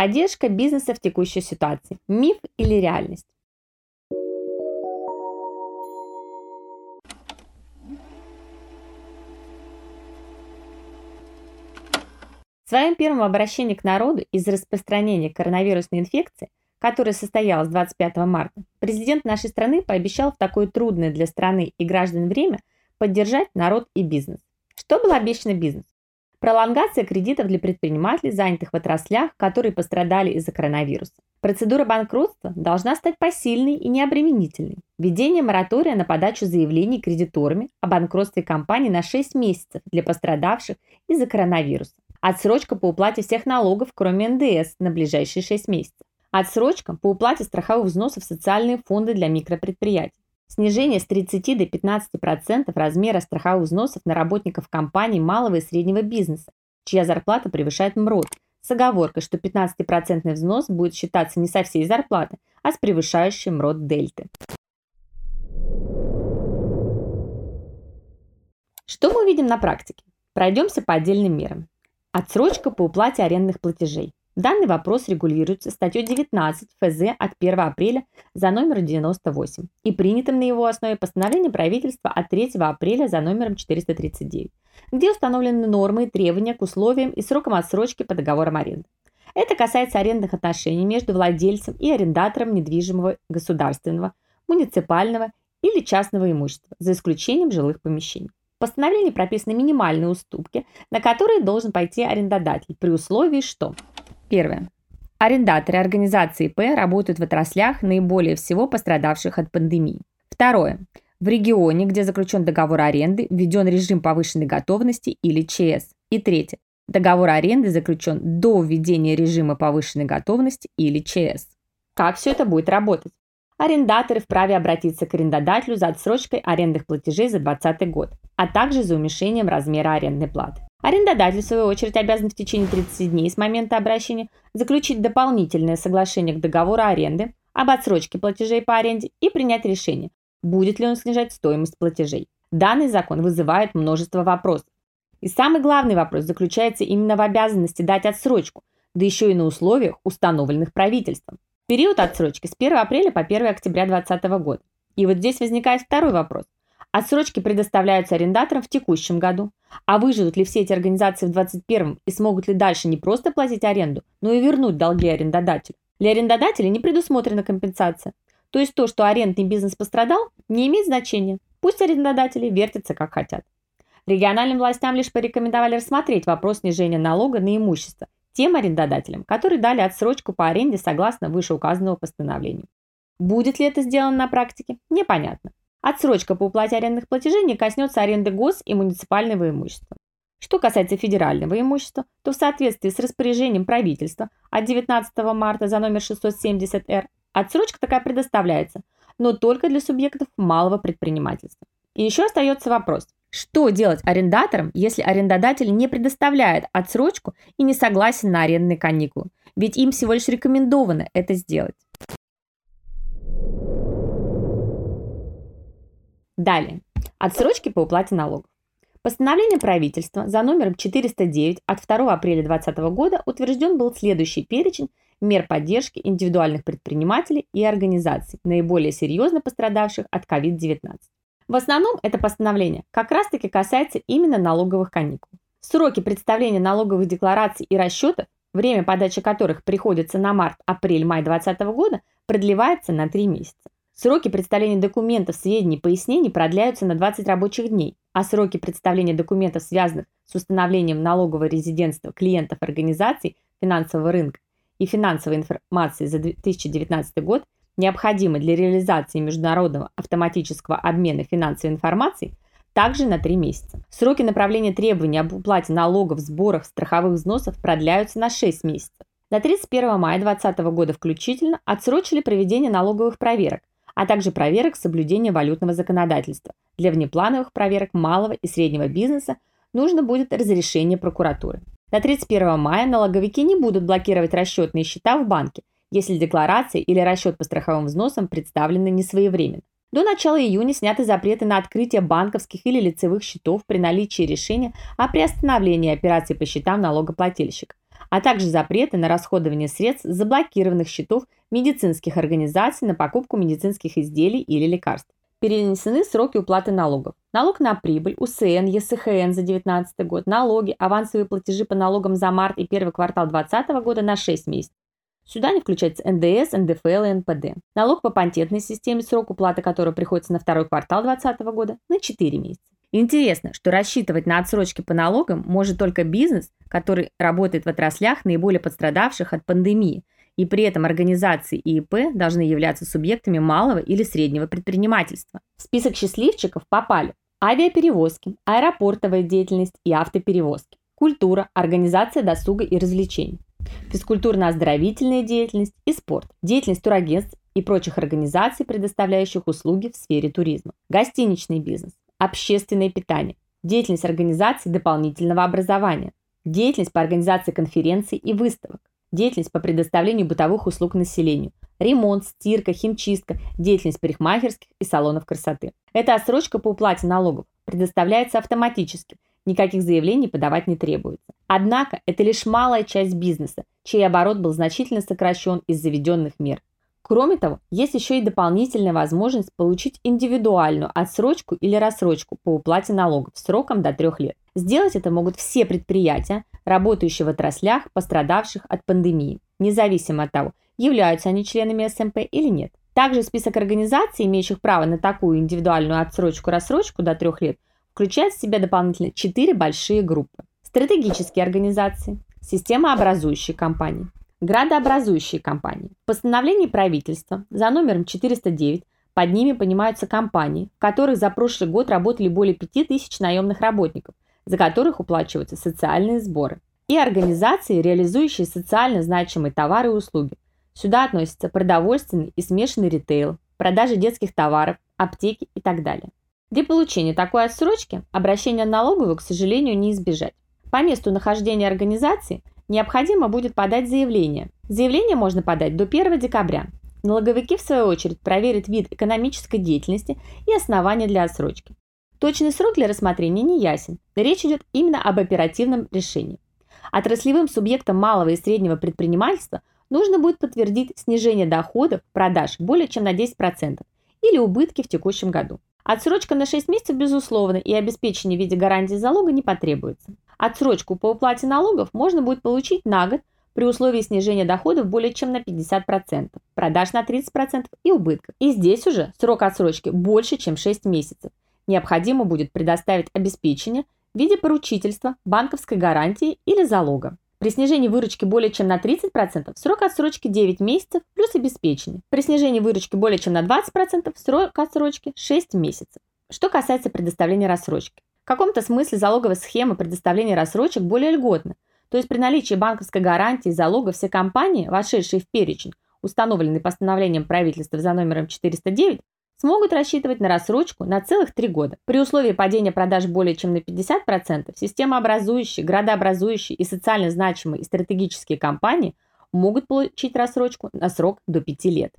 Поддержка бизнеса в текущей ситуации. Миф или реальность? В своем первом обращении к народу из-за распространения коронавирусной инфекции, которое состоялось 25 марта, президент нашей страны пообещал в такое трудное для страны и граждан время поддержать народ и бизнес. Что было обещано бизнесу? Пролонгация кредитов для предпринимателей, занятых в отраслях, которые пострадали из-за коронавируса. Процедура банкротства должна стать посильной и необременительной. Введение моратория на подачу заявлений кредиторами о банкротстве компаний на 6 месяцев для пострадавших из-за коронавируса. Отсрочка по уплате всех налогов, кроме НДС, на ближайшие 6 месяцев. Отсрочка по уплате страховых взносов в социальные фонды для микропредприятий. Снижение с 30 до 15% размера страховых взносов на работников компаний малого и среднего бизнеса, чья зарплата превышает МРОД, с оговоркой, что 15% взнос будет считаться не со всей зарплаты, а с превышающей МРОД дельты. Что мы увидим на практике? Пройдемся по отдельным мерам. Отсрочка по уплате арендных платежей. Данный вопрос регулируется статьей 19 ФЗ от 1 апреля за номером 98 и принятым на его основе постановлением правительства от 3 апреля за номером 439, где установлены нормы и требования к условиям и срокам отсрочки по договорам аренды. Это касается арендных отношений между владельцем и арендатором недвижимого государственного, муниципального или частного имущества, за исключением жилых помещений постановлении прописаны минимальные уступки, на которые должен пойти арендодатель при условии, что Первое. Арендаторы организации ИП работают в отраслях, наиболее всего пострадавших от пандемии. Второе. В регионе, где заключен договор аренды, введен режим повышенной готовности или ЧС. И третье. Договор аренды заключен до введения режима повышенной готовности или ЧС. Как все это будет работать? арендаторы вправе обратиться к арендодателю за отсрочкой арендных платежей за 2020 год, а также за уменьшением размера арендной платы. Арендодатель, в свою очередь, обязан в течение 30 дней с момента обращения заключить дополнительное соглашение к договору аренды об отсрочке платежей по аренде и принять решение, будет ли он снижать стоимость платежей. Данный закон вызывает множество вопросов. И самый главный вопрос заключается именно в обязанности дать отсрочку, да еще и на условиях, установленных правительством. Период отсрочки с 1 апреля по 1 октября 2020 года. И вот здесь возникает второй вопрос. Отсрочки предоставляются арендаторам в текущем году. А выживут ли все эти организации в 2021 и смогут ли дальше не просто платить аренду, но и вернуть долги арендодателю? Для арендодателя не предусмотрена компенсация. То есть то, что арендный бизнес пострадал, не имеет значения. Пусть арендодатели вертятся как хотят. Региональным властям лишь порекомендовали рассмотреть вопрос снижения налога на имущество тем арендодателям, которые дали отсрочку по аренде согласно вышеуказанного постановлению. Будет ли это сделано на практике, непонятно. Отсрочка по уплате арендных платежей не коснется аренды гос- и муниципального имущества. Что касается федерального имущества, то в соответствии с распоряжением правительства от 19 марта за номер 670-Р отсрочка такая предоставляется, но только для субъектов малого предпринимательства. И еще остается вопрос, что делать арендаторам, если арендодатель не предоставляет отсрочку и не согласен на арендные каникулы? Ведь им всего лишь рекомендовано это сделать. Далее. Отсрочки по уплате налогов. Постановление правительства за номером 409 от 2 апреля 2020 года утвержден был следующий перечень мер поддержки индивидуальных предпринимателей и организаций, наиболее серьезно пострадавших от COVID-19. В основном это постановление как раз-таки касается именно налоговых каникул. Сроки представления налоговых деклараций и расчетов, время подачи которых приходится на март, апрель, май 2020 года, продлевается на 3 месяца. Сроки представления документов, сведений, пояснений продляются на 20 рабочих дней, а сроки представления документов, связанных с установлением налогового резидентства клиентов организаций финансового рынка и финансовой информации за 2019 год – необходимый для реализации международного автоматического обмена финансовой информацией, также на 3 месяца. Сроки направления требований об уплате налогов, сборах, страховых взносов продляются на 6 месяцев. На 31 мая 2020 года включительно отсрочили проведение налоговых проверок, а также проверок соблюдения валютного законодательства. Для внеплановых проверок малого и среднего бизнеса нужно будет разрешение прокуратуры. До 31 мая налоговики не будут блокировать расчетные счета в банке, если декларация или расчет по страховым взносам представлены несвоевременно. До начала июня сняты запреты на открытие банковских или лицевых счетов при наличии решения о приостановлении операций по счетам налогоплательщика, а также запреты на расходование средств заблокированных счетов медицинских организаций на покупку медицинских изделий или лекарств. Перенесены сроки уплаты налогов. Налог на прибыль, УСН, ЕСХН за 2019 год, налоги, авансовые платежи по налогам за март и первый квартал 2020 года на 6 месяцев. Сюда не включается НДС, НДФЛ и НПД. Налог по патентной системе, срок уплаты которого приходится на второй квартал 2020 года, на 4 месяца. Интересно, что рассчитывать на отсрочки по налогам может только бизнес, который работает в отраслях, наиболее пострадавших от пандемии, и при этом организации и ИП должны являться субъектами малого или среднего предпринимательства. В список счастливчиков попали авиаперевозки, аэропортовая деятельность и автоперевозки, культура, организация досуга и развлечений, физкультурно-оздоровительная деятельность и спорт, деятельность турагентств и прочих организаций, предоставляющих услуги в сфере туризма, гостиничный бизнес, общественное питание, деятельность организаций дополнительного образования, деятельность по организации конференций и выставок, деятельность по предоставлению бытовых услуг населению, ремонт, стирка, химчистка, деятельность парикмахерских и салонов красоты. Эта отсрочка по уплате налогов предоставляется автоматически, никаких заявлений подавать не требуется. Однако это лишь малая часть бизнеса, чей оборот был значительно сокращен из заведенных мер. Кроме того, есть еще и дополнительная возможность получить индивидуальную отсрочку или рассрочку по уплате налогов сроком до трех лет. Сделать это могут все предприятия, работающие в отраслях, пострадавших от пандемии, независимо от того, являются они членами СМП или нет. Также список организаций, имеющих право на такую индивидуальную отсрочку-рассрочку до трех лет, включает в себя дополнительно четыре большие группы. Стратегические организации, системообразующие компании, Градообразующие компании. В постановлении правительства за номером 409 под ними понимаются компании, в которых за прошлый год работали более 5000 наемных работников, за которых уплачиваются социальные сборы. И организации, реализующие социально значимые товары и услуги. Сюда относятся продовольственный и смешанный ритейл, продажи детских товаров, аптеки и так далее. Для получения такой отсрочки обращение налоговую, к сожалению, не избежать. По месту нахождения организации необходимо будет подать заявление. Заявление можно подать до 1 декабря. Налоговики, в свою очередь, проверят вид экономической деятельности и основания для отсрочки. Точный срок для рассмотрения не ясен. Речь идет именно об оперативном решении. Отраслевым субъектам малого и среднего предпринимательства нужно будет подтвердить снижение доходов продаж более чем на 10% или убытки в текущем году. Отсрочка на 6 месяцев, безусловно, и обеспечение в виде гарантии залога не потребуется. Отсрочку по уплате налогов можно будет получить на год при условии снижения доходов более чем на 50%, продаж на 30% и убытков. И здесь уже срок отсрочки больше, чем 6 месяцев. Необходимо будет предоставить обеспечение в виде поручительства, банковской гарантии или залога. При снижении выручки более чем на 30% срок отсрочки 9 месяцев плюс обеспечение. При снижении выручки более чем на 20% срок отсрочки 6 месяцев. Что касается предоставления рассрочки. В каком-то смысле залоговая схема предоставления рассрочек более льготна. То есть при наличии банковской гарантии залога все компании, вошедшие в перечень, установленный постановлением правительства за номером 409, смогут рассчитывать на рассрочку на целых три года. При условии падения продаж более чем на 50%, системообразующие, градообразующие и социально значимые и стратегические компании могут получить рассрочку на срок до 5 лет.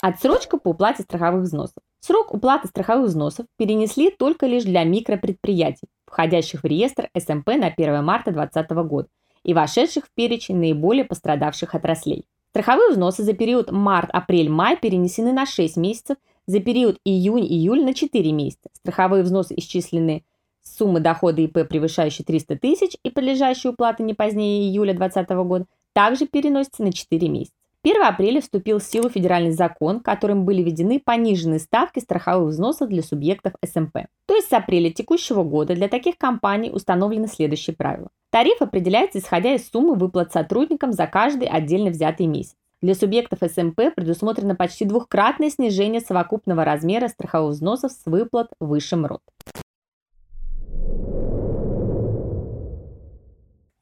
Отсрочка по уплате страховых взносов. Срок уплаты страховых взносов перенесли только лишь для микропредприятий, входящих в реестр СМП на 1 марта 2020 года и вошедших в перечень наиболее пострадавших отраслей. Страховые взносы за период март-апрель-май перенесены на 6 месяцев, за период июнь-июль на 4 месяца. Страховые взносы исчислены с суммы дохода ИП, превышающей 300 тысяч и подлежащей уплаты не позднее июля 2020 года, также переносятся на 4 месяца. 1 апреля вступил в силу федеральный закон, которым были введены пониженные ставки страховых взносов для субъектов СМП. То есть с апреля текущего года для таких компаний установлены следующие правила. Тариф определяется исходя из суммы выплат сотрудникам за каждый отдельно взятый месяц. Для субъектов СМП предусмотрено почти двухкратное снижение совокупного размера страховых взносов с выплат выше МРОД.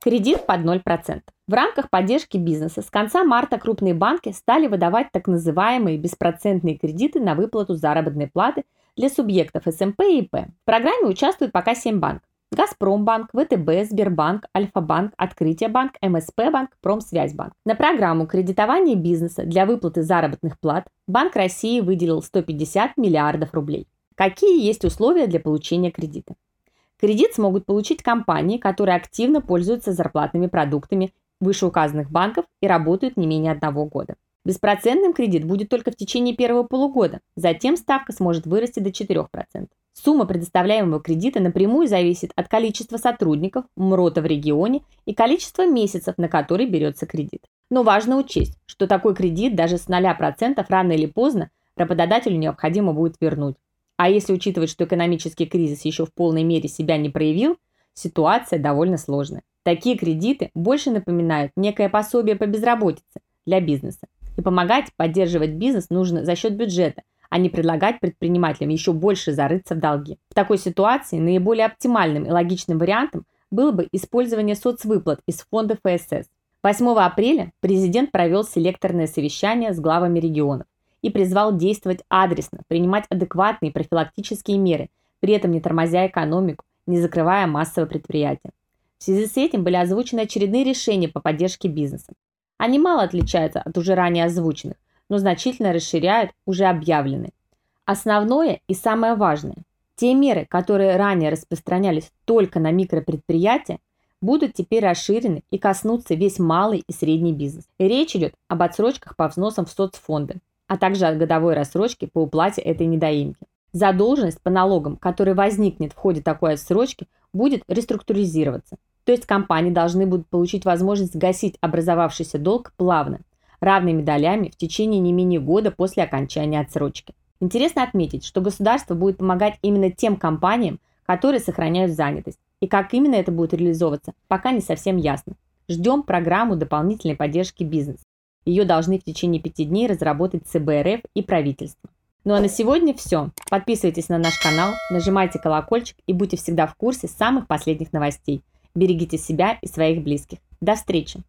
Кредит под 0%. В рамках поддержки бизнеса с конца марта крупные банки стали выдавать так называемые беспроцентные кредиты на выплату заработной платы для субъектов СМП и ИП. В программе участвуют пока 7 банков. Газпромбанк, ВТБ, Сбербанк, Альфа-банк, Открытие банк, МСП-банк, Промсвязьбанк. На программу кредитования бизнеса для выплаты заработных плат Банк России выделил 150 миллиардов рублей. Какие есть условия для получения кредита? Кредит смогут получить компании, которые активно пользуются зарплатными продуктами вышеуказанных банков и работают не менее одного года. Беспроцентным кредит будет только в течение первого полугода, затем ставка сможет вырасти до 4%. Сумма предоставляемого кредита напрямую зависит от количества сотрудников, МРОТа в регионе и количества месяцев, на который берется кредит. Но важно учесть, что такой кредит даже с 0% рано или поздно работодателю необходимо будет вернуть. А если учитывать, что экономический кризис еще в полной мере себя не проявил, ситуация довольно сложная. Такие кредиты больше напоминают некое пособие по безработице для бизнеса. И помогать поддерживать бизнес нужно за счет бюджета, а не предлагать предпринимателям еще больше зарыться в долги. В такой ситуации наиболее оптимальным и логичным вариантом было бы использование соцвыплат из фонда ФСС. 8 апреля президент провел селекторное совещание с главами регионов и призвал действовать адресно, принимать адекватные профилактические меры, при этом не тормозя экономику, не закрывая массовые предприятия. В связи с этим были озвучены очередные решения по поддержке бизнеса. Они мало отличаются от уже ранее озвученных, но значительно расширяют уже объявленные. Основное и самое важное – те меры, которые ранее распространялись только на микропредприятия, будут теперь расширены и коснутся весь малый и средний бизнес. И речь идет об отсрочках по взносам в соцфонды, а также о годовой рассрочке по уплате этой недоимки. Задолженность по налогам, которая возникнет в ходе такой отсрочки, будет реструктуризироваться. То есть компании должны будут получить возможность гасить образовавшийся долг плавно, равными долями в течение не менее года после окончания отсрочки. Интересно отметить, что государство будет помогать именно тем компаниям, которые сохраняют занятость. И как именно это будет реализовываться, пока не совсем ясно. Ждем программу дополнительной поддержки бизнеса. Ее должны в течение пяти дней разработать ЦБРФ и правительство. Ну а на сегодня все. Подписывайтесь на наш канал, нажимайте колокольчик и будьте всегда в курсе самых последних новостей. Берегите себя и своих близких. До встречи!